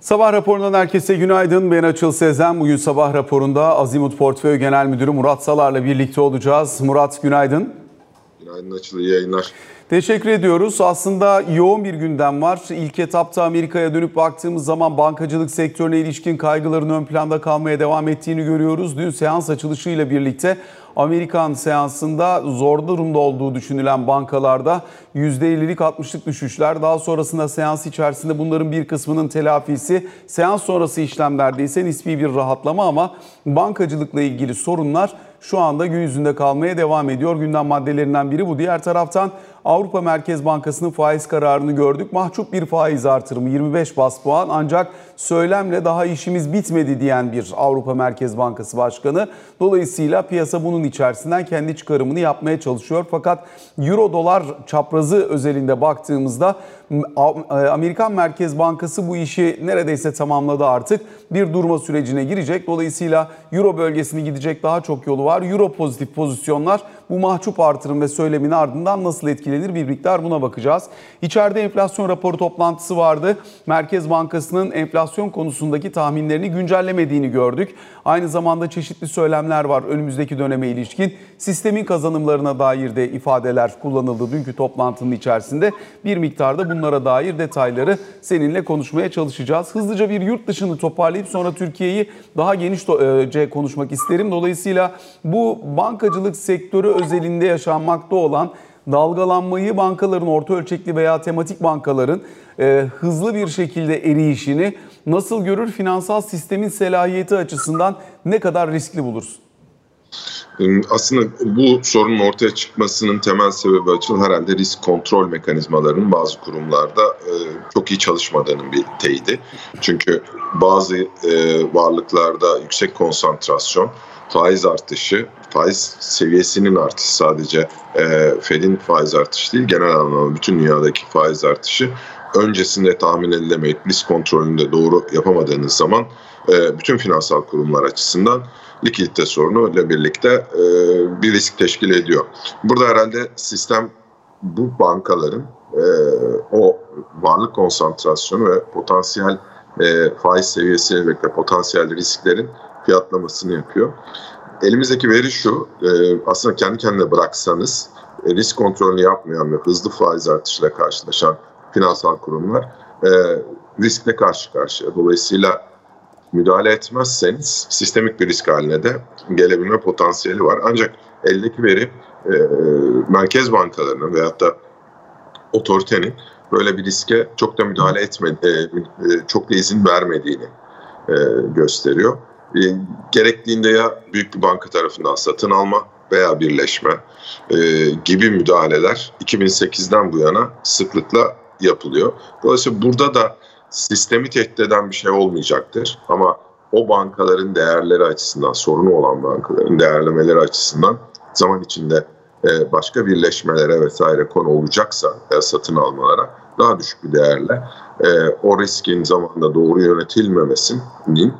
Sabah raporundan herkese günaydın. Ben Açıl Sezen. Bugün sabah raporunda Azimut Portföy Genel Müdürü Murat Salar'la birlikte olacağız. Murat günaydın. Günaydın Açıl, yayınlar. Teşekkür ediyoruz. Aslında yoğun bir gündem var. İlk etapta Amerika'ya dönüp baktığımız zaman bankacılık sektörüne ilişkin kaygıların ön planda kalmaya devam ettiğini görüyoruz. Dün seans açılışıyla birlikte Amerikan seansında zor durumda olduğu düşünülen bankalarda %50'lik 60'lık düşüşler. Daha sonrasında seans içerisinde bunların bir kısmının telafisi, seans sonrası işlemlerde ise nispi bir rahatlama ama bankacılıkla ilgili sorunlar şu anda gün yüzünde kalmaya devam ediyor. Gündem maddelerinden biri bu. Diğer taraftan Avrupa Merkez Bankası'nın faiz kararını gördük. Mahcup bir faiz artırımı 25 bas puan ancak söylemle daha işimiz bitmedi diyen bir Avrupa Merkez Bankası Başkanı. Dolayısıyla piyasa bunun içerisinden kendi çıkarımını yapmaya çalışıyor. Fakat Euro dolar çaprazı özelinde baktığımızda Amerikan Merkez Bankası bu işi neredeyse tamamladı artık. Bir durma sürecine girecek. Dolayısıyla Euro bölgesine gidecek daha çok yolu var. Euro pozitif pozisyonlar bu mahcup artırım ve söylemin ardından nasıl etkilenir bir miktar buna bakacağız. İçeride enflasyon raporu toplantısı vardı. Merkez Bankası'nın enflasyon konusundaki tahminlerini güncellemediğini gördük. Aynı zamanda çeşitli söylemler var önümüzdeki döneme ilişkin. Sistemin kazanımlarına dair de ifadeler kullanıldı dünkü toplantının içerisinde. Bir miktarda bunlara dair detayları seninle konuşmaya çalışacağız. Hızlıca bir yurt dışını toparlayıp sonra Türkiye'yi daha genişçe konuşmak isterim. Dolayısıyla bu bankacılık sektörü özelinde yaşanmakta olan dalgalanmayı bankaların orta ölçekli veya tematik bankaların e, hızlı bir şekilde eriyişini nasıl görür? Finansal sistemin selahiyeti açısından ne kadar riskli bulursun? Aslında bu sorunun ortaya çıkmasının temel sebebi açıl herhalde risk kontrol mekanizmalarının bazı kurumlarda e, çok iyi çalışmadığının bir teyidi. Çünkü bazı e, varlıklarda yüksek konsantrasyon, faiz artışı, faiz seviyesinin artışı sadece e, Fed'in faiz artışı değil genel anlamda bütün dünyadaki faiz artışı öncesinde tahmin edilemeyip risk kontrolünde doğru yapamadığınız zaman e, bütün finansal kurumlar açısından likidite sorunu ile birlikte e, bir risk teşkil ediyor. Burada herhalde sistem bu bankaların e, o varlık konsantrasyonu ve potansiyel faiz seviyesiyle birlikte potansiyel risklerin fiyatlamasını yapıyor. Elimizdeki veri şu, aslında kendi kendine bıraksanız risk kontrolünü yapmayan ve hızlı faiz artışıyla karşılaşan finansal kurumlar e, riskle karşı karşıya. Dolayısıyla müdahale etmezseniz sistemik bir risk haline de gelebilme potansiyeli var. Ancak eldeki veri e, merkez bankalarının veyahut da otoritenin böyle bir riske çok da müdahale etmedi, e, e, çok da izin vermediğini e, gösteriyor. E, gerektiğinde ya büyük bir banka tarafından satın alma veya birleşme e, gibi müdahaleler 2008'den bu yana sıklıkla yapılıyor. Dolayısıyla burada da sistemi tehdit eden bir şey olmayacaktır. Ama o bankaların değerleri açısından, sorunu olan bankaların değerlemeleri açısından zaman içinde e, başka birleşmelere vesaire konu olacaksa satın almalara daha düşük bir değerle e, o riskin zamanında doğru yönetilmemesinin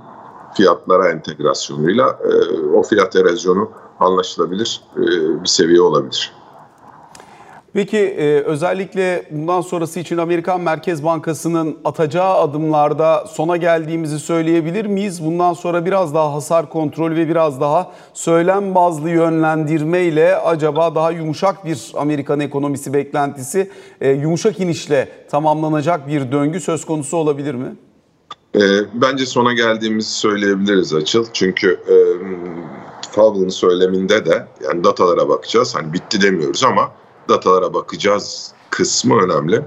fiyatlara entegrasyonuyla e, o fiyat erozyonu anlaşılabilir bir seviye olabilir. Peki e, özellikle bundan sonrası için Amerikan Merkez Bankası'nın atacağı adımlarda sona geldiğimizi söyleyebilir miyiz? Bundan sonra biraz daha hasar kontrolü ve biraz daha söylem bazlı yönlendirme ile acaba daha yumuşak bir Amerikan ekonomisi beklentisi e, yumuşak inişle tamamlanacak bir döngü söz konusu olabilir mi? E, bence sona geldiğimizi söyleyebiliriz Açıl. Çünkü e, Powell'ın söyleminde de yani datalara bakacağız. Hani bitti demiyoruz ama datalara bakacağız kısmı önemli.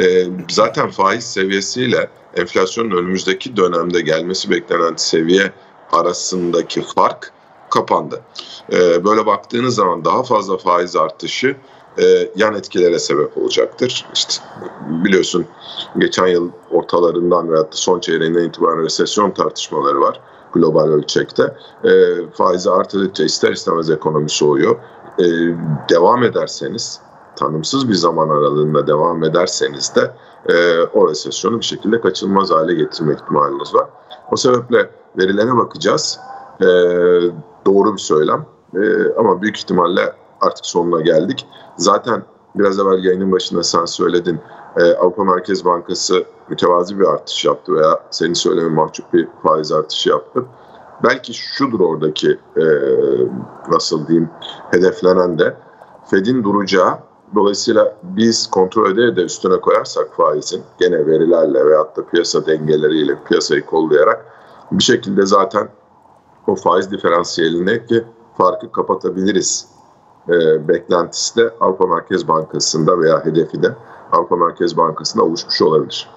E, zaten faiz seviyesiyle enflasyonun önümüzdeki dönemde gelmesi beklenen seviye arasındaki fark kapandı. E, böyle baktığınız zaman daha fazla faiz artışı e, yan etkilere sebep olacaktır. İşte biliyorsun geçen yıl ortalarından veya son çeyreğinden itibaren resesyon tartışmaları var global ölçekte. E, faizi artırdıkça ister istemez ekonomi soğuyor. E, devam ederseniz tanımsız bir zaman aralığında devam ederseniz de e, o resesyonu bir şekilde kaçınılmaz hale getirme ihtimaliniz var. O sebeple verilere bakacağız. E, doğru bir söylem e, ama büyük ihtimalle artık sonuna geldik. Zaten biraz evvel yayının başında sen söyledin. E, Avrupa Merkez Bankası mütevazi bir artış yaptı veya senin söylemen mahcup bir faiz artışı yaptı. Belki şudur oradaki e, nasıl diyeyim hedeflenen de Fed'in duracağı Dolayısıyla biz kontrol ede de üstüne koyarsak faizin gene verilerle veyahut da piyasa dengeleriyle piyasayı kollayarak bir şekilde zaten o faiz diferansiyelindeki farkı kapatabiliriz e, beklentisi de Avrupa Merkez Bankası'nda veya hedefi de Avrupa Merkez Bankası'nda oluşmuş olabilir.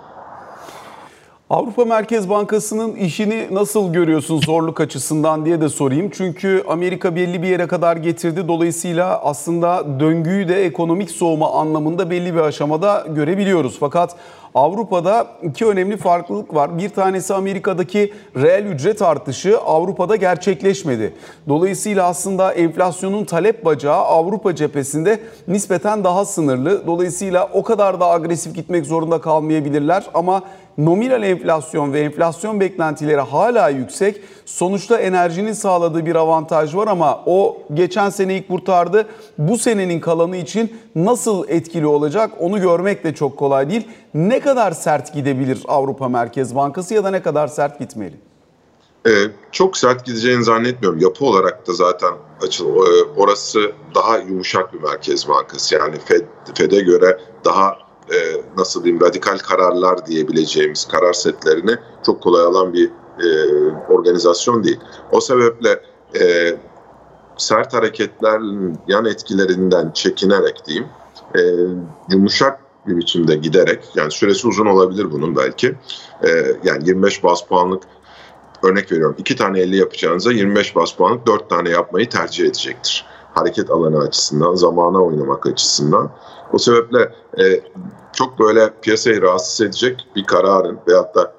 Avrupa Merkez Bankası'nın işini nasıl görüyorsun zorluk açısından diye de sorayım. Çünkü Amerika belli bir yere kadar getirdi. Dolayısıyla aslında döngüyü de ekonomik soğuma anlamında belli bir aşamada görebiliyoruz. Fakat Avrupa'da iki önemli farklılık var. Bir tanesi Amerika'daki reel ücret artışı Avrupa'da gerçekleşmedi. Dolayısıyla aslında enflasyonun talep bacağı Avrupa cephesinde nispeten daha sınırlı. Dolayısıyla o kadar da agresif gitmek zorunda kalmayabilirler ama nominal enflasyon ve enflasyon beklentileri hala yüksek. Sonuçta enerjinin sağladığı bir avantaj var ama o geçen seneyi kurtardı. Bu senenin kalanı için nasıl etkili olacak onu görmek de çok kolay değil. Ne kadar sert gidebilir Avrupa Merkez Bankası ya da ne kadar sert gitmeli? Ee, çok sert gideceğini zannetmiyorum. Yapı olarak da zaten açıl e, orası daha yumuşak bir merkez bankası. Yani Fed, Fed'e göre daha e, nasıl diyeyim radikal kararlar diyebileceğimiz karar setlerini çok kolay alan bir e, organizasyon değil. O sebeple e, sert hareketler yan etkilerinden çekinerek diyeyim e, yumuşak bir biçimde giderek yani süresi uzun olabilir bunun belki e, yani 25 bas puanlık örnek veriyorum iki tane 50 yapacağınıza 25 bas puanlık 4 tane yapmayı tercih edecektir. Hareket alanı açısından, zamana oynamak açısından. O sebeple e, çok böyle piyasayı rahatsız edecek bir kararın veyahut da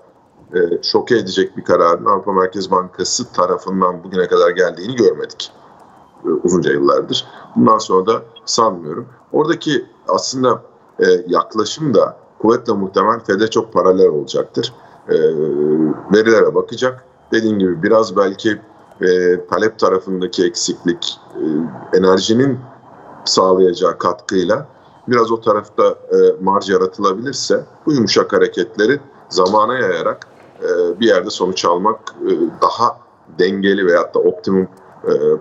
e, şoke edecek bir kararın Avrupa Merkez Bankası tarafından bugüne kadar geldiğini görmedik e, uzunca yıllardır. Bundan sonra da sanmıyorum. Oradaki aslında e, yaklaşım da kuvvetle muhtemel FED'e çok paralel olacaktır. E, verilere bakacak. Dediğim gibi biraz belki e, talep tarafındaki eksiklik, e, enerjinin sağlayacağı katkıyla biraz o tarafta e, marj yaratılabilirse bu yumuşak hareketleri zamana yayarak e, bir yerde sonuç almak daha dengeli veyahut da optimum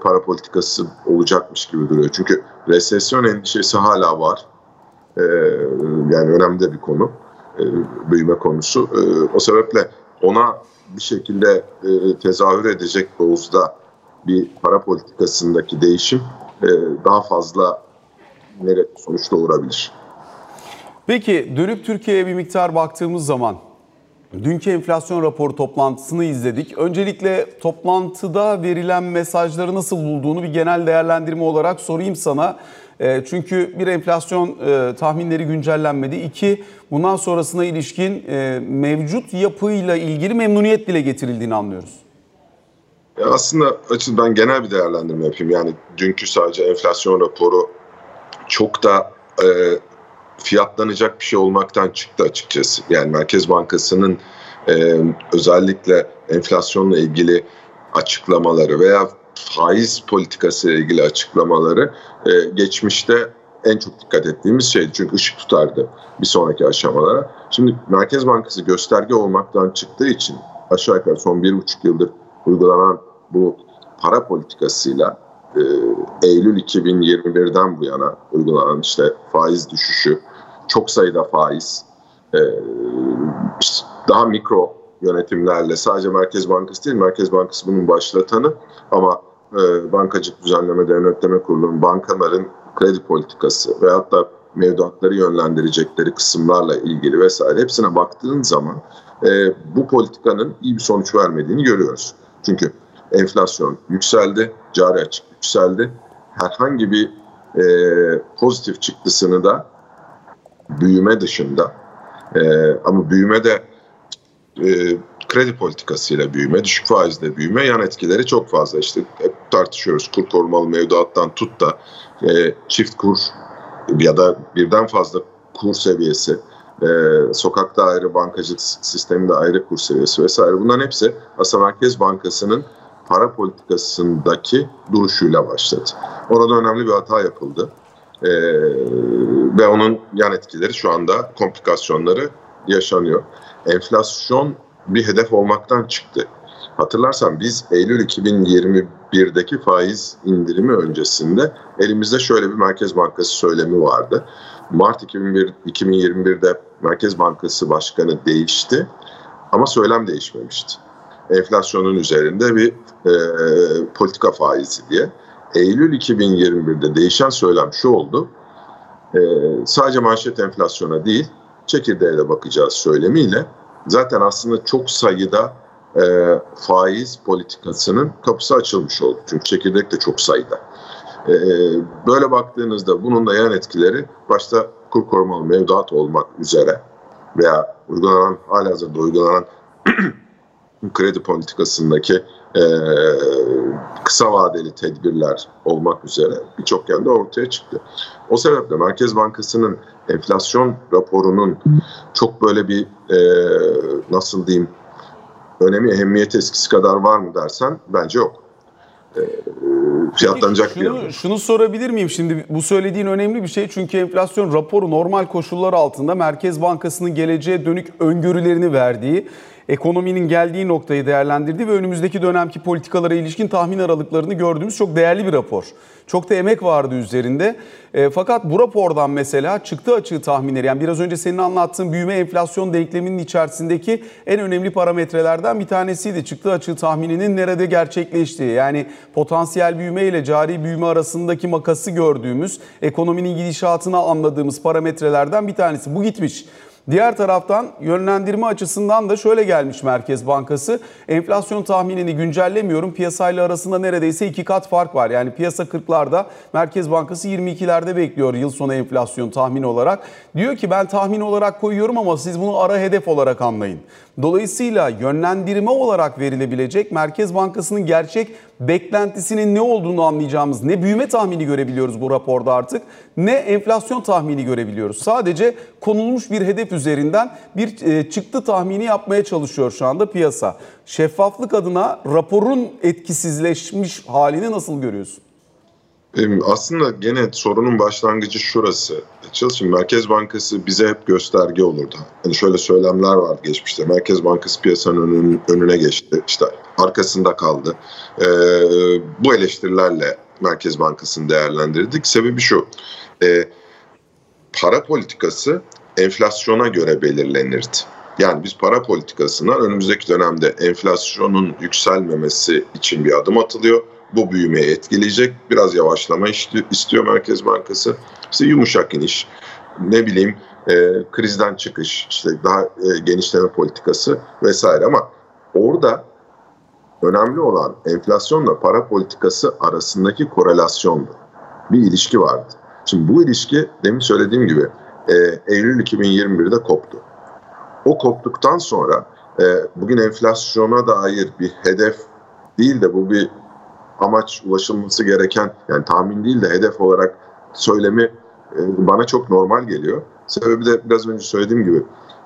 para politikası olacakmış gibi duruyor. Çünkü resesyon endişesi hala var. Yani önemli bir konu. Büyüme konusu. O sebeple ona bir şekilde e, tezahür edecek dozda bir para politikasındaki değişim e, daha fazla negatif sonuç doğurabilir. Peki dönüp Türkiye'ye bir miktar baktığımız zaman dünkü enflasyon raporu toplantısını izledik. Öncelikle toplantıda verilen mesajları nasıl bulduğunu bir genel değerlendirme olarak sorayım sana. E, çünkü bir enflasyon e, tahminleri güncellenmedi. İki, bundan sonrasına ilişkin e, mevcut yapıyla ilgili memnuniyet dile getirildiğini anlıyoruz. Aslında açın ben genel bir değerlendirme yapayım. Yani dünkü sadece enflasyon raporu çok da e, fiyatlanacak bir şey olmaktan çıktı açıkçası. Yani Merkez Bankası'nın e, özellikle enflasyonla ilgili açıklamaları veya faiz politikası ile ilgili açıklamaları e, geçmişte en çok dikkat ettiğimiz şeydi. Çünkü ışık tutardı bir sonraki aşamalara. Şimdi Merkez Bankası gösterge olmaktan çıktığı için aşağı yukarı son bir buçuk yıldır uygulanan bu para politikasıyla e, Eylül 2021'den bu yana uygulanan işte faiz düşüşü, çok sayıda faiz, e, daha mikro yönetimlerle sadece Merkez Bankası değil, Merkez Bankası bunun başlatanı ama e, Bankacılık Düzenleme Denetleme Kurulu'nun bankaların kredi politikası veyahut da mevduatları yönlendirecekleri kısımlarla ilgili vesaire hepsine baktığın zaman e, bu politikanın iyi bir sonuç vermediğini görüyoruz. Çünkü enflasyon yükseldi, cari açık yükseldi. Herhangi bir e, pozitif çıktısını da büyüme dışında e, ama büyüme de e, kredi politikasıyla büyüme, düşük faizle büyüme yan etkileri çok fazla. İşte tartışıyoruz kur korumalı mevduattan tut da e, çift kur ya da birden fazla kur seviyesi, e, sokakta ayrı bankacılık sisteminde ayrı kur seviyesi vesaire bunların hepsi aslında Merkez Bankası'nın para politikasındaki duruşuyla başladı. Orada önemli bir hata yapıldı. E, ve onun yan etkileri şu anda komplikasyonları yaşanıyor. Enflasyon bir hedef olmaktan çıktı. Hatırlarsan biz Eylül 2021'deki faiz indirimi öncesinde elimizde şöyle bir Merkez Bankası söylemi vardı. Mart 2001, 2021'de Merkez Bankası Başkanı değişti ama söylem değişmemişti. Enflasyonun üzerinde bir e, politika faizi diye. Eylül 2021'de değişen söylem şu oldu. E, sadece manşet enflasyona değil, çekirdeğe de bakacağız söylemiyle zaten aslında çok sayıda e, faiz politikasının kapısı açılmış oldu. Çünkü çekirdek de çok sayıda. E, böyle baktığınızda bunun da yan etkileri başta kur korumalı mevduat olmak üzere veya uygulanan halihazırda uygulanan kredi politikasındaki e, kısa vadeli tedbirler olmak üzere birçok yerde ortaya çıktı. O sebeple Merkez Bankası'nın enflasyon raporunun çok böyle bir e, nasıl diyeyim önemi, ehemmiyeti eskisi kadar var mı dersen bence yok. E, fiyatlanacak şunu, bir Şunu sorabilir miyim? Şimdi bu söylediğin önemli bir şey çünkü enflasyon raporu normal koşullar altında Merkez Bankası'nın geleceğe dönük öngörülerini verdiği ekonominin geldiği noktayı değerlendirdi ve önümüzdeki dönemki politikalara ilişkin tahmin aralıklarını gördüğümüz çok değerli bir rapor. Çok da emek vardı üzerinde. E, fakat bu rapordan mesela çıktı açığı tahminleri yani biraz önce senin anlattığın büyüme enflasyon denkleminin içerisindeki en önemli parametrelerden bir tanesiydi. Çıktı açığı tahmininin nerede gerçekleştiği yani potansiyel büyüme ile cari büyüme arasındaki makası gördüğümüz ekonominin gidişatını anladığımız parametrelerden bir tanesi. Bu gitmiş. Diğer taraftan yönlendirme açısından da şöyle gelmiş Merkez Bankası. Enflasyon tahminini güncellemiyorum. Piyasayla arasında neredeyse iki kat fark var. Yani piyasa 40'larda Merkez Bankası 22'lerde bekliyor yıl sonu enflasyon tahmini olarak. Diyor ki ben tahmin olarak koyuyorum ama siz bunu ara hedef olarak anlayın. Dolayısıyla yönlendirme olarak verilebilecek Merkez Bankası'nın gerçek beklentisinin ne olduğunu anlayacağımız ne büyüme tahmini görebiliyoruz bu raporda artık ne enflasyon tahmini görebiliyoruz. Sadece konulmuş bir hedef üzerinden bir e, çıktı tahmini yapmaya çalışıyor şu anda piyasa. Şeffaflık adına raporun etkisizleşmiş halini nasıl görüyorsun? Aslında gene sorunun başlangıcı şurası. Çalışın Merkez Bankası bize hep gösterge olurdu. Hani şöyle söylemler var geçmişte. Merkez Bankası piyasanın önüne geçti. İşte arkasında kaldı. Ee, bu eleştirilerle Merkez Bankası'nı değerlendirdik. Sebebi şu. E, para politikası enflasyona göre belirlenirdi. Yani biz para politikasına önümüzdeki dönemde enflasyonun yükselmemesi için bir adım atılıyor. Bu büyümeyi etkileyecek. Biraz yavaşlama istiyor Merkez Bankası. İşte yumuşak iniş, ne bileyim e, krizden çıkış, işte daha e, genişleme politikası vesaire ama orada önemli olan enflasyonla para politikası arasındaki korelasyondu. Bir ilişki vardı. Şimdi bu ilişki demin söylediğim gibi e, Eylül 2021'de koptu. O koptuktan sonra e, bugün enflasyona dair bir hedef değil de bu bir amaç ulaşılması gereken yani tahmin değil de hedef olarak söylemi e, bana çok normal geliyor. Sebebi de biraz önce söylediğim gibi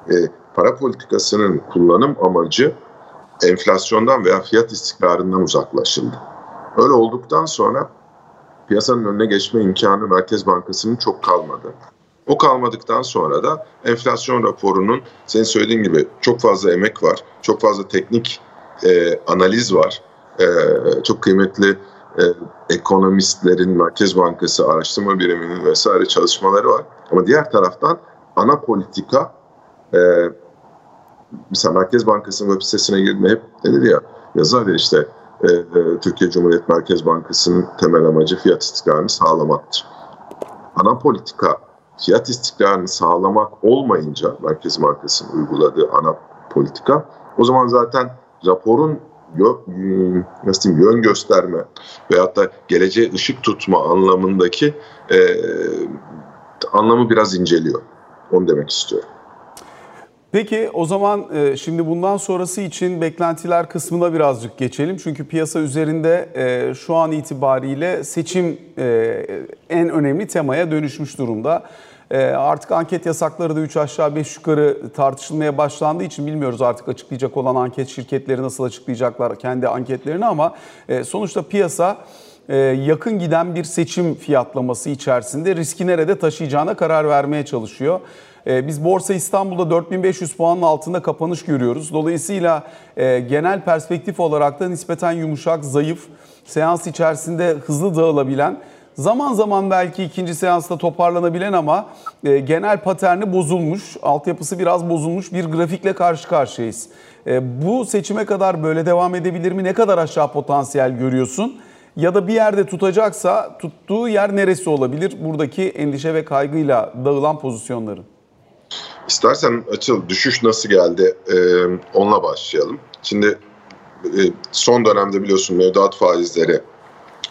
e, para politikasının kullanım amacı enflasyondan veya fiyat istikrarından uzaklaşıldı. Öyle olduktan sonra piyasanın önüne geçme imkanı Merkez Bankası'nın çok kalmadı. O kalmadıktan sonra da enflasyon raporunun senin söylediğin gibi çok fazla emek var, çok fazla teknik e, analiz var, e, çok kıymetli e, ekonomistlerin, Merkez Bankası araştırma biriminin vesaire çalışmaları var. Ama diğer taraftan ana politika e, mesela Merkez Bankası'nın web sitesine girdiğinde hep denir ya yazar ya işte e, e, Türkiye Cumhuriyet Merkez Bankası'nın temel amacı fiyat istikrarını sağlamaktır. Ana politika fiyat istikrarını sağlamak olmayınca Merkez Bankası'nın uyguladığı ana politika o zaman zaten raporun nasıl diyeyim, yön gösterme veyahut da geleceğe ışık tutma anlamındaki e, anlamı biraz inceliyor. Onu demek istiyorum. Peki o zaman e, şimdi bundan sonrası için beklentiler kısmına birazcık geçelim. Çünkü piyasa üzerinde e, şu an itibariyle seçim e, en önemli temaya dönüşmüş durumda. Artık anket yasakları da 3 aşağı 5 yukarı tartışılmaya başlandığı için bilmiyoruz artık açıklayacak olan anket şirketleri nasıl açıklayacaklar kendi anketlerini ama sonuçta piyasa e, yakın giden bir seçim fiyatlaması içerisinde riski nerede taşıyacağına karar vermeye çalışıyor. E, biz Borsa İstanbul'da 4500 puanın altında kapanış görüyoruz. Dolayısıyla e, genel perspektif olarak da nispeten yumuşak, zayıf, seans içerisinde hızlı dağılabilen Zaman zaman belki ikinci seansta toparlanabilen ama e, genel paterni bozulmuş, altyapısı biraz bozulmuş bir grafikle karşı karşıyayız. E, bu seçime kadar böyle devam edebilir mi? Ne kadar aşağı potansiyel görüyorsun? Ya da bir yerde tutacaksa tuttuğu yer neresi olabilir? Buradaki endişe ve kaygıyla dağılan pozisyonların. İstersen açıl düşüş nasıl geldi ee, onunla başlayalım. Şimdi e, son dönemde biliyorsun mevduat faizleri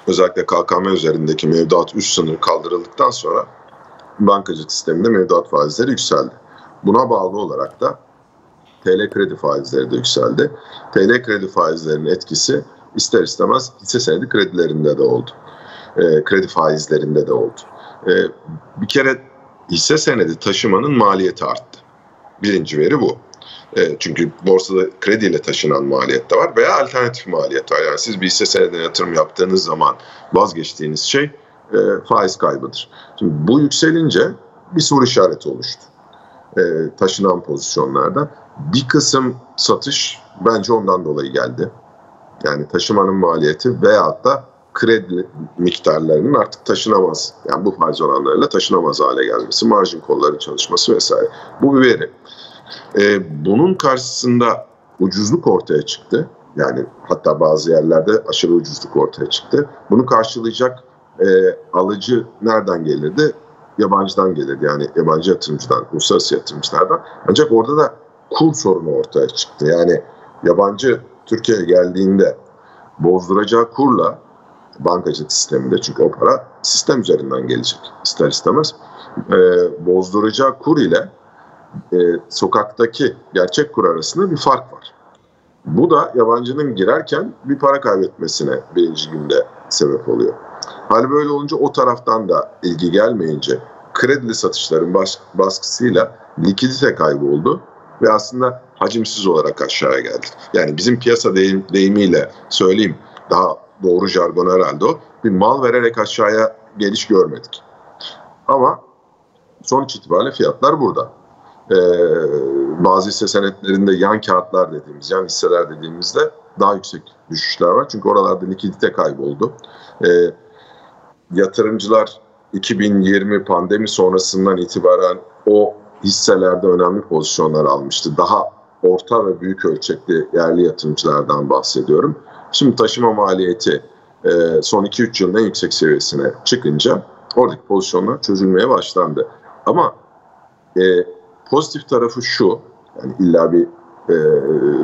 özellikle KKM üzerindeki mevduat üst sınır kaldırıldıktan sonra bankacılık sisteminde mevduat faizleri yükseldi. Buna bağlı olarak da TL kredi faizleri de yükseldi. TL kredi faizlerinin etkisi ister istemez hisse senedi kredilerinde de oldu. E, kredi faizlerinde de oldu. E, bir kere hisse senedi taşımanın maliyeti arttı. Birinci veri bu. E, çünkü borsada krediyle taşınan maliyet de var veya alternatif maliyet var. Yani siz bir hisse senedine yatırım yaptığınız zaman vazgeçtiğiniz şey e, faiz kaybıdır. Şimdi bu yükselince bir soru işareti oluştu. E, taşınan pozisyonlarda. Bir kısım satış bence ondan dolayı geldi. Yani taşımanın maliyeti veyahut da kredi miktarlarının artık taşınamaz, yani bu faiz oranlarıyla taşınamaz hale gelmesi, marjin kolları çalışması vesaire. Bu bir veri. E, bunun karşısında ucuzluk ortaya çıktı. Yani hatta bazı yerlerde aşırı ucuzluk ortaya çıktı. Bunu karşılayacak e, alıcı nereden gelirdi? Yabancıdan gelirdi. Yani yabancı yatırımcıdan, uluslararası yatırımcılardan. Ancak orada da kur sorunu ortaya çıktı. Yani yabancı Türkiye'ye geldiğinde bozduracağı kurla bankacılık sisteminde çünkü o para sistem üzerinden gelecek ister istemez. E, bozduracağı kur ile e, sokaktaki gerçek kur arasında bir fark var. Bu da yabancının girerken bir para kaybetmesine birinci günde sebep oluyor. Hal böyle olunca o taraftan da ilgi gelmeyince kredili satışların bas baskısıyla likidite kaybı oldu ve aslında hacimsiz olarak aşağıya geldi. Yani bizim piyasa deyim, deyimiyle söyleyeyim daha doğru jargon herhalde o. Bir mal vererek aşağıya geliş görmedik. Ama sonuç itibariyle fiyatlar burada e, bazı hisse senetlerinde yan kağıtlar dediğimiz, yan hisseler dediğimizde daha yüksek düşüşler var. Çünkü oralarda likidite kayboldu. E, yatırımcılar 2020 pandemi sonrasından itibaren o hisselerde önemli pozisyonlar almıştı. Daha orta ve büyük ölçekli yerli yatırımcılardan bahsediyorum. Şimdi taşıma maliyeti e, son 2-3 yılın en yüksek seviyesine çıkınca oradaki pozisyonlar çözülmeye başlandı. Ama e, Pozitif tarafı şu, yani illa bir e,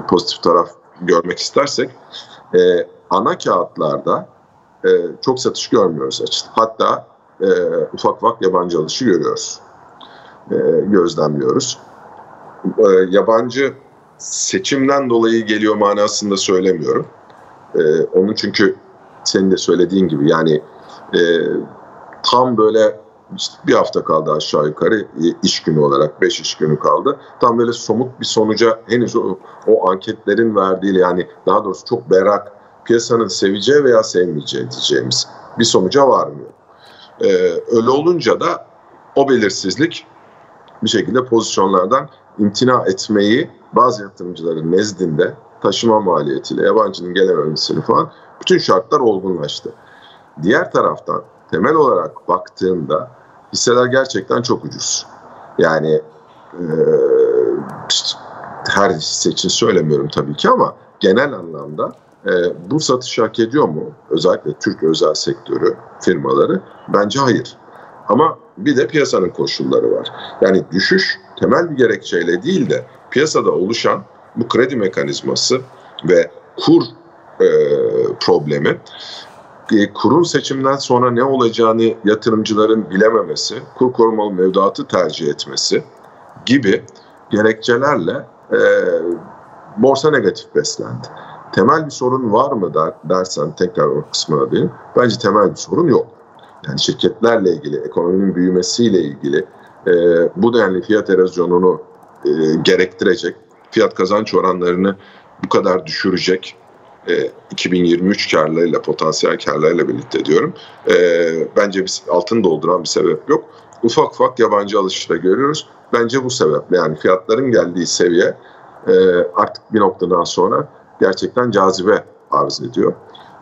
pozitif taraf görmek istersek, e, ana kağıtlarda e, çok satış görmüyoruz açıkçası. Hatta e, ufak ufak yabancı alışı görüyoruz, e, gözlemliyoruz. E, yabancı seçimden dolayı geliyor manasında söylemiyorum. E, onun çünkü senin de söylediğin gibi yani e, tam böyle işte bir hafta kaldı aşağı yukarı iş günü olarak 5 iş günü kaldı. Tam böyle somut bir sonuca henüz o, o anketlerin verdiği yani daha doğrusu çok berrak piyasanın seveceği veya sevmeyeceği diyeceğimiz bir sonuca varmıyor. Ee, öyle olunca da o belirsizlik bir şekilde pozisyonlardan imtina etmeyi bazı yatırımcıların nezdinde taşıma maliyetiyle yabancının gelememesini falan bütün şartlar olgunlaştı. Diğer taraftan temel olarak baktığında hisseler gerçekten çok ucuz. Yani e, her hisse için söylemiyorum tabii ki ama genel anlamda e, bu satış hak ediyor mu? Özellikle Türk özel sektörü firmaları bence hayır. Ama bir de piyasanın koşulları var. Yani düşüş temel bir gerekçeyle değil de piyasada oluşan bu kredi mekanizması ve kur e, problemi e, kurun seçimden sonra ne olacağını yatırımcıların bilememesi, kur korumalı mevduatı tercih etmesi gibi gerekçelerle e, borsa negatif beslendi. Temel bir sorun var mı der, dersen tekrar o kısmına değin. Bence temel bir sorun yok. Yani şirketlerle ilgili, ekonominin büyümesiyle ilgili e, bu denli fiyat erozyonunu e, gerektirecek, fiyat kazanç oranlarını bu kadar düşürecek e, 2023 karlarıyla, potansiyel karlarıyla birlikte diyorum. E, bence bir altın dolduran bir sebep yok. Ufak ufak yabancı alışı da görüyoruz. Bence bu sebeple yani fiyatların geldiği seviye e, artık bir noktadan sonra gerçekten cazibe arz ediyor.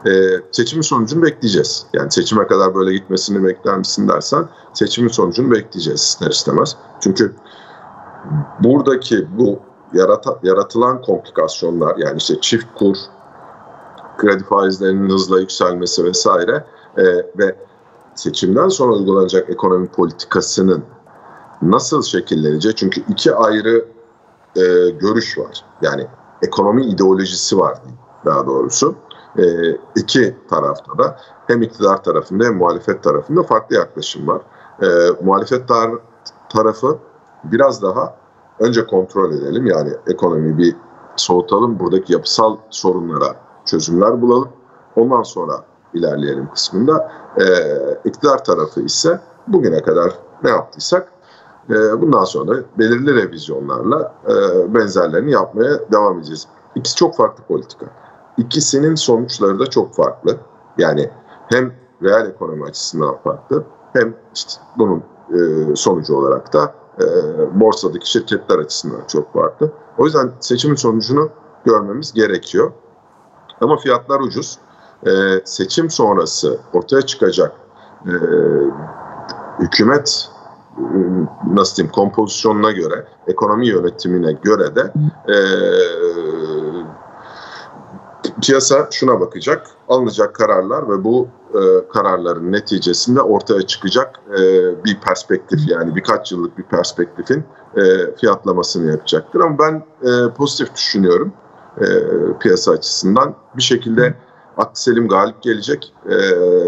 E, seçimin sonucunu bekleyeceğiz. Yani seçime kadar böyle gitmesini bekler misin dersen seçimin sonucunu bekleyeceğiz ister istemez. Çünkü buradaki bu yarata, yaratılan komplikasyonlar yani işte çift kur, kredi faizlerinin hızla yükselmesi vesaire e, ve seçimden sonra uygulanacak ekonomi politikasının nasıl şekilleneceği çünkü iki ayrı e, görüş var. Yani ekonomi ideolojisi var daha doğrusu. E, iki tarafta da hem iktidar tarafında hem muhalefet tarafında farklı yaklaşım var. E, muhalefet tar- tarafı biraz daha önce kontrol edelim yani ekonomiyi bir soğutalım buradaki yapısal sorunlara çözümler bulalım ondan sonra ilerleyelim kısmında. E, iktidar tarafı ise bugüne kadar ne yaptıysak e, bundan sonra belirli revizyonlarla e, benzerlerini yapmaya devam edeceğiz. İkisi çok farklı politika. İkisinin sonuçları da çok farklı. Yani hem reel ekonomi açısından farklı hem işte bunun e, sonucu olarak da e, borsadaki şirketler açısından çok farklı. O yüzden seçimin sonucunu görmemiz gerekiyor. Ama fiyatlar ucuz. E, seçim sonrası ortaya çıkacak e, hükümet e, nasıl diyeyim kompozisyonuna göre, ekonomi yönetimine göre de e, piyasa şuna bakacak. Alınacak kararlar ve bu e, kararların neticesinde ortaya çıkacak e, bir perspektif yani birkaç yıllık bir perspektifin e, fiyatlamasını yapacaktır. Ama ben e, pozitif düşünüyorum e, piyasa açısından. Bir şekilde aklı selim galip gelecek e,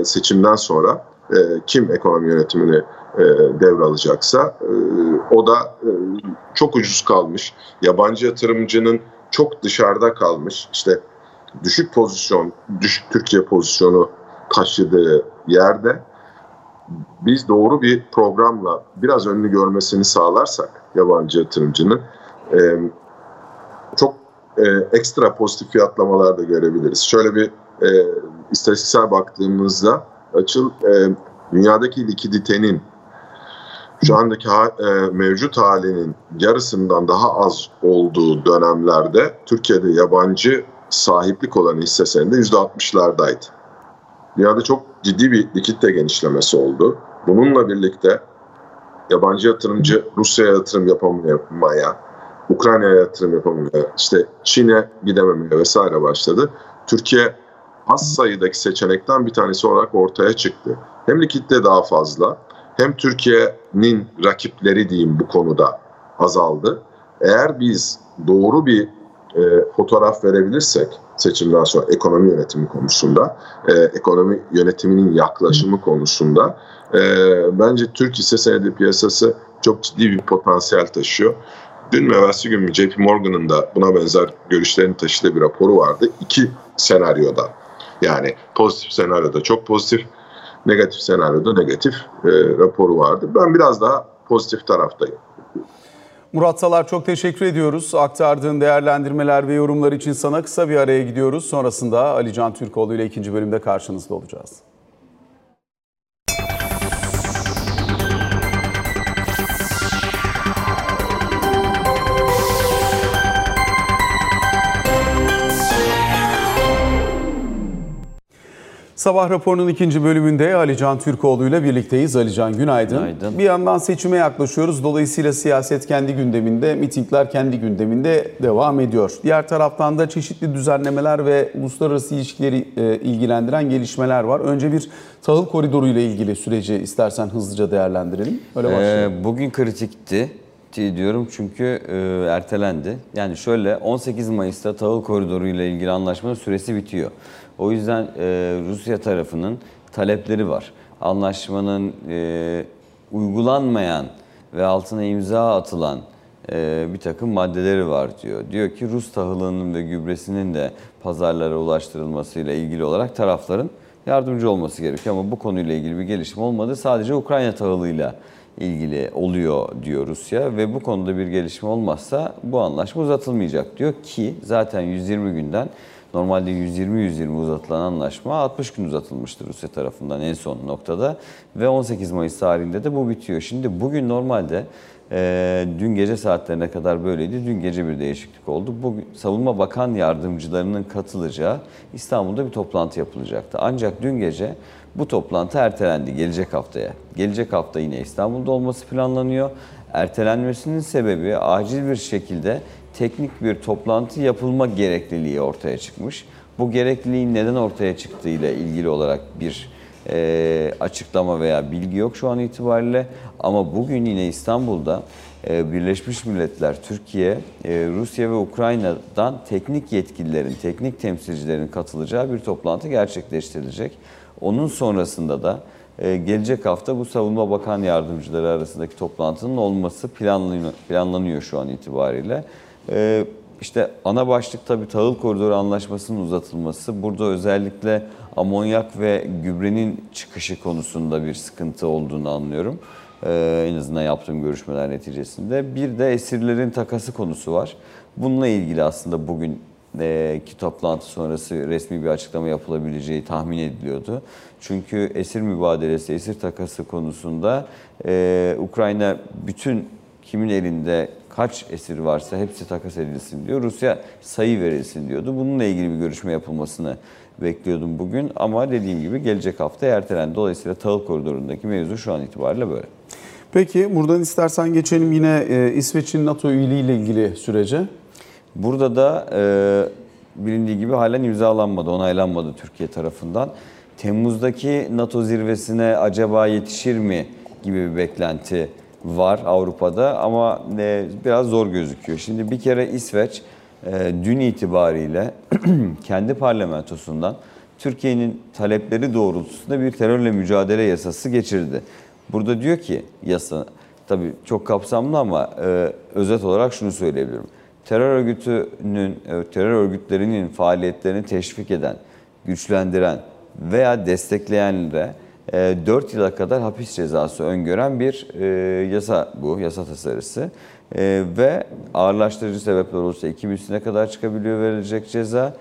seçimden sonra e, kim ekonomi yönetimini e, devralacaksa e, o da e, çok ucuz kalmış. Yabancı yatırımcının çok dışarıda kalmış. İşte düşük pozisyon, düşük Türkiye pozisyonu taşıdığı yerde biz doğru bir programla biraz önünü görmesini sağlarsak yabancı yatırımcının e, e, ekstra pozitif fiyatlamalar da görebiliriz. Şöyle bir e, istatistiksel baktığımızda açıl e, dünyadaki likiditenin şu andaki ha, e, mevcut halinin yarısından daha az olduğu dönemlerde Türkiye'de yabancı sahiplik olan hisse senedi %60'lardaydı. Dünyada çok ciddi bir likitte genişlemesi oldu. Bununla birlikte yabancı yatırımcı Rusya'ya yatırım yapamamaya, Ukrayna'ya yatırım yapamamaya, işte Çin'e gidememeye vesaire başladı. Türkiye az sayıdaki seçenekten bir tanesi olarak ortaya çıktı. Hem likitte daha fazla hem Türkiye'nin rakipleri diyeyim bu konuda azaldı. Eğer biz doğru bir e, fotoğraf verebilirsek seçimden sonra ekonomi yönetimi konusunda, e, ekonomi yönetiminin yaklaşımı konusunda e, bence Türk hisse senedi piyasası çok ciddi bir potansiyel taşıyor. Dün mü evvelsi gün mü JP Morgan'ın da buna benzer görüşlerini taşıdığı bir raporu vardı. İki senaryoda yani pozitif senaryoda çok pozitif, negatif senaryoda negatif e, raporu vardı. Ben biraz daha pozitif taraftayım. Murat Salar çok teşekkür ediyoruz. Aktardığın değerlendirmeler ve yorumlar için sana kısa bir araya gidiyoruz. Sonrasında Ali Can Türkoğlu ile ikinci bölümde karşınızda olacağız. Sabah raporunun ikinci bölümünde Ali Can Türkoğlu ile birlikteyiz. Ali Can günaydın. Günaydın. Bir yandan seçime yaklaşıyoruz. Dolayısıyla siyaset kendi gündeminde, mitingler kendi gündeminde devam ediyor. Diğer taraftan da çeşitli düzenlemeler ve uluslararası ilişkileri e, ilgilendiren gelişmeler var. Önce bir tahıl koridoru ile ilgili süreci istersen hızlıca değerlendirelim. Öyle başlayalım. Ee, bugün kritikti diyorum çünkü e, ertelendi. Yani şöyle 18 Mayıs'ta tahıl koridoru ile ilgili anlaşmanın süresi bitiyor. O yüzden e, Rusya tarafının talepleri var. Anlaşmanın e, uygulanmayan ve altına imza atılan e, bir takım maddeleri var diyor. Diyor ki Rus tahılının ve gübresinin de pazarlara ulaştırılmasıyla ilgili olarak tarafların yardımcı olması gerekiyor. Ama bu konuyla ilgili bir gelişme olmadı. Sadece Ukrayna tahılıyla ilgili oluyor diyor Rusya ve bu konuda bir gelişme olmazsa bu anlaşma uzatılmayacak diyor ki zaten 120 günden normalde 120-120 uzatılan anlaşma 60 gün uzatılmıştır Rusya tarafından en son noktada ve 18 Mayıs tarihinde de bu bitiyor. Şimdi bugün normalde e, dün gece saatlerine kadar böyleydi. Dün gece bir değişiklik oldu. Bugün Savunma Bakan Yardımcılarının katılacağı İstanbul'da bir toplantı yapılacaktı. Ancak dün gece bu toplantı ertelendi gelecek haftaya. Gelecek hafta yine İstanbul'da olması planlanıyor. Ertelenmesinin sebebi acil bir şekilde teknik bir toplantı yapılma gerekliliği ortaya çıkmış. Bu gerekliliğin neden ortaya çıktığı ile ilgili olarak bir e, açıklama veya bilgi yok şu an itibariyle. Ama bugün yine İstanbul'da e, Birleşmiş Milletler, Türkiye, e, Rusya ve Ukrayna'dan teknik yetkililerin, teknik temsilcilerin katılacağı bir toplantı gerçekleştirilecek. Onun sonrasında da e, gelecek hafta bu Savunma Bakan Yardımcıları arasındaki toplantının olması planlanıyor, şu an itibariyle. E, işte ana başlık tabii tahıl koridoru anlaşmasının uzatılması. Burada özellikle amonyak ve gübrenin çıkışı konusunda bir sıkıntı olduğunu anlıyorum. Ee, en azından yaptığım görüşmeler neticesinde. Bir de esirlerin takası konusu var. Bununla ilgili aslında bugün e, ki toplantı sonrası resmi bir açıklama yapılabileceği tahmin ediliyordu. Çünkü esir mübadelesi, esir takası konusunda e, Ukrayna bütün kimin elinde kaç esir varsa hepsi takas edilsin diyor. Rusya sayı verilsin diyordu. Bununla ilgili bir görüşme yapılmasını bekliyordum bugün ama dediğim gibi gelecek hafta ertelendi. Dolayısıyla tahıl koridorundaki mevzu şu an itibariyle böyle. Peki buradan istersen geçelim yine e, İsveç'in NATO üyeliği ile ilgili sürece. Burada da e, bilindiği gibi halen imzalanmadı, onaylanmadı Türkiye tarafından. Temmuz'daki NATO zirvesine acaba yetişir mi gibi bir beklenti var Avrupa'da ama e, biraz zor gözüküyor. Şimdi bir kere İsveç e, dün itibariyle kendi parlamentosundan Türkiye'nin talepleri doğrultusunda bir terörle mücadele yasası geçirdi. Burada diyor ki yasa tabii çok kapsamlı ama e, özet olarak şunu söyleyebilirim. Terör örgütünün, e, terör örgütlerinin faaliyetlerini teşvik eden, güçlendiren veya destekleyenlere 4 yıla kadar hapis cezası öngören bir e, yasa bu, yasa tasarısı. E, ve ağırlaştırıcı sebepler olursa 2 üstüne kadar çıkabiliyor verilecek ceza.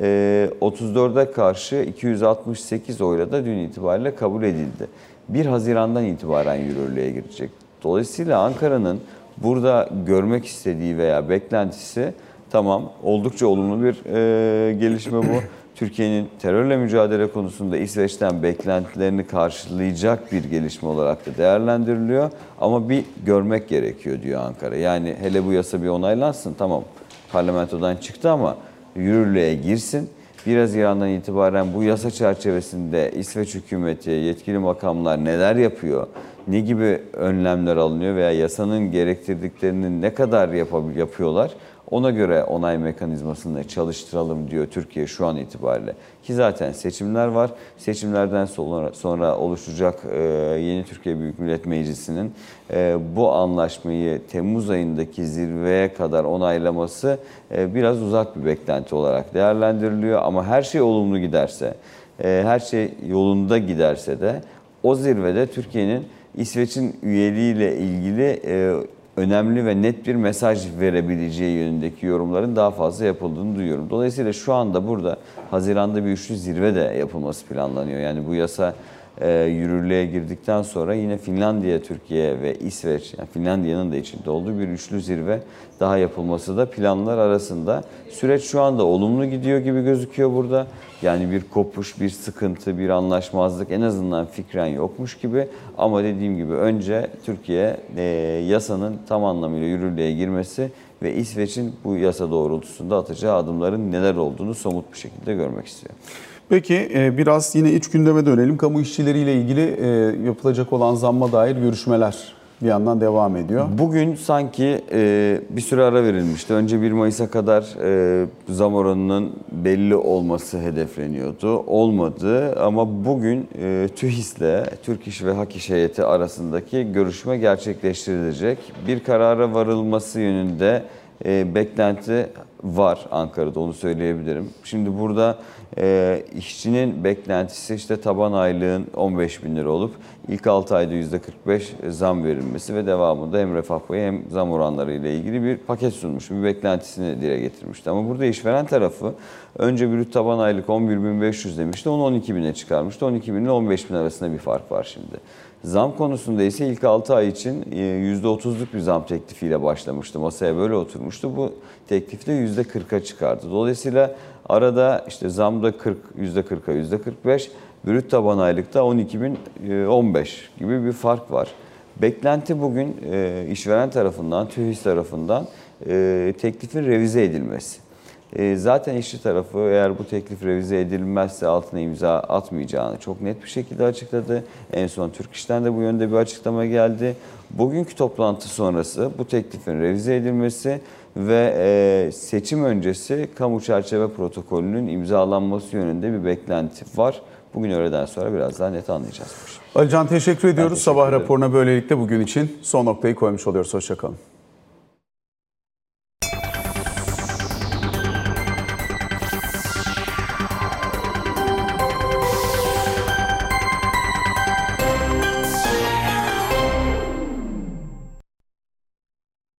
34'e karşı 268 oyla da dün itibariyle kabul edildi. 1 Haziran'dan itibaren yürürlüğe girecek. Dolayısıyla Ankara'nın burada görmek istediği veya beklentisi tamam oldukça olumlu bir e, gelişme bu. Türkiye'nin terörle mücadele konusunda İsveç'ten beklentilerini karşılayacak bir gelişme olarak da değerlendiriliyor. Ama bir görmek gerekiyor diyor Ankara. Yani hele bu yasa bir onaylansın tamam parlamentodan çıktı ama yürürlüğe girsin. 1 Haziran'dan itibaren bu yasa çerçevesinde İsveç hükümeti, yetkili makamlar neler yapıyor, ne gibi önlemler alınıyor veya yasanın gerektirdiklerini ne kadar yapıyorlar ona göre onay mekanizmasını çalıştıralım diyor Türkiye şu an itibariyle. Ki zaten seçimler var. Seçimlerden sonra, sonra oluşacak e, yeni Türkiye Büyük Millet Meclisi'nin e, bu anlaşmayı Temmuz ayındaki zirveye kadar onaylaması e, biraz uzak bir beklenti olarak değerlendiriliyor. Ama her şey olumlu giderse, e, her şey yolunda giderse de o zirvede Türkiye'nin İsveç'in üyeliğiyle ilgili e, önemli ve net bir mesaj verebileceği yönündeki yorumların daha fazla yapıldığını duyuyorum. Dolayısıyla şu anda burada Haziran'da bir üçlü zirve de yapılması planlanıyor. Yani bu yasa yürürlüğe girdikten sonra yine Finlandiya, Türkiye ve İsveç, yani Finlandiya'nın da içinde olduğu bir üçlü zirve daha yapılması da planlar arasında. Süreç şu anda olumlu gidiyor gibi gözüküyor burada. Yani bir kopuş, bir sıkıntı, bir anlaşmazlık en azından fikren yokmuş gibi. Ama dediğim gibi önce Türkiye e, yasanın tam anlamıyla yürürlüğe girmesi ve İsveç'in bu yasa doğrultusunda atacağı adımların neler olduğunu somut bir şekilde görmek istiyor. Peki e, biraz yine iç gündeme dönelim. Kamu işçileriyle ilgili e, yapılacak olan zamma dair görüşmeler bir yandan devam ediyor. Bugün sanki e, bir süre ara verilmişti. Önce 1 Mayıs'a kadar zam oranının belli olması hedefleniyordu. Olmadı ama bugün e, TÜHİS'le Türk İş ve Hak İş Heyeti arasındaki görüşme gerçekleştirilecek. Bir karara varılması yönünde e, beklenti var Ankara'da onu söyleyebilirim. Şimdi burada e, işçinin beklentisi işte taban aylığın 15 bin lira olup ilk 6 ayda %45 zam verilmesi ve devamında hem refah payı hem zam oranları ile ilgili bir paket sunmuş. Bir beklentisini dile getirmişti. Ama burada işveren tarafı önce brüt taban aylık 11.500 demişti. Onu 12.000'e çıkarmıştı. 12.000 ile 15.000 arasında bir fark var şimdi. Zam konusunda ise ilk 6 ay için e, %30'luk bir zam teklifiyle başlamıştı. Masaya böyle oturmuştu. Bu teklifte %40'a çıkardı. Dolayısıyla arada işte zamda 40, %40'a %45, brüt taban aylıkta 12.015 gibi bir fark var. Beklenti bugün e, işveren tarafından, TÜİS tarafından e, teklifin revize edilmesi. E, Zaten işçi tarafı eğer bu teklif revize edilmezse altına imza atmayacağını çok net bir şekilde açıkladı. En son Türk İş'ten de bu yönde bir açıklama geldi. Bugünkü toplantı sonrası bu teklifin revize edilmesi ve e, seçim öncesi kamu çerçeve protokolünün imzalanması yönünde bir beklenti var. Bugün öğleden sonra biraz daha net anlayacağız. Alican teşekkür ediyoruz. teşekkür Sabah ederim. raporuna böylelikle bugün için son noktayı koymuş oluyoruz. Hoşçakalın.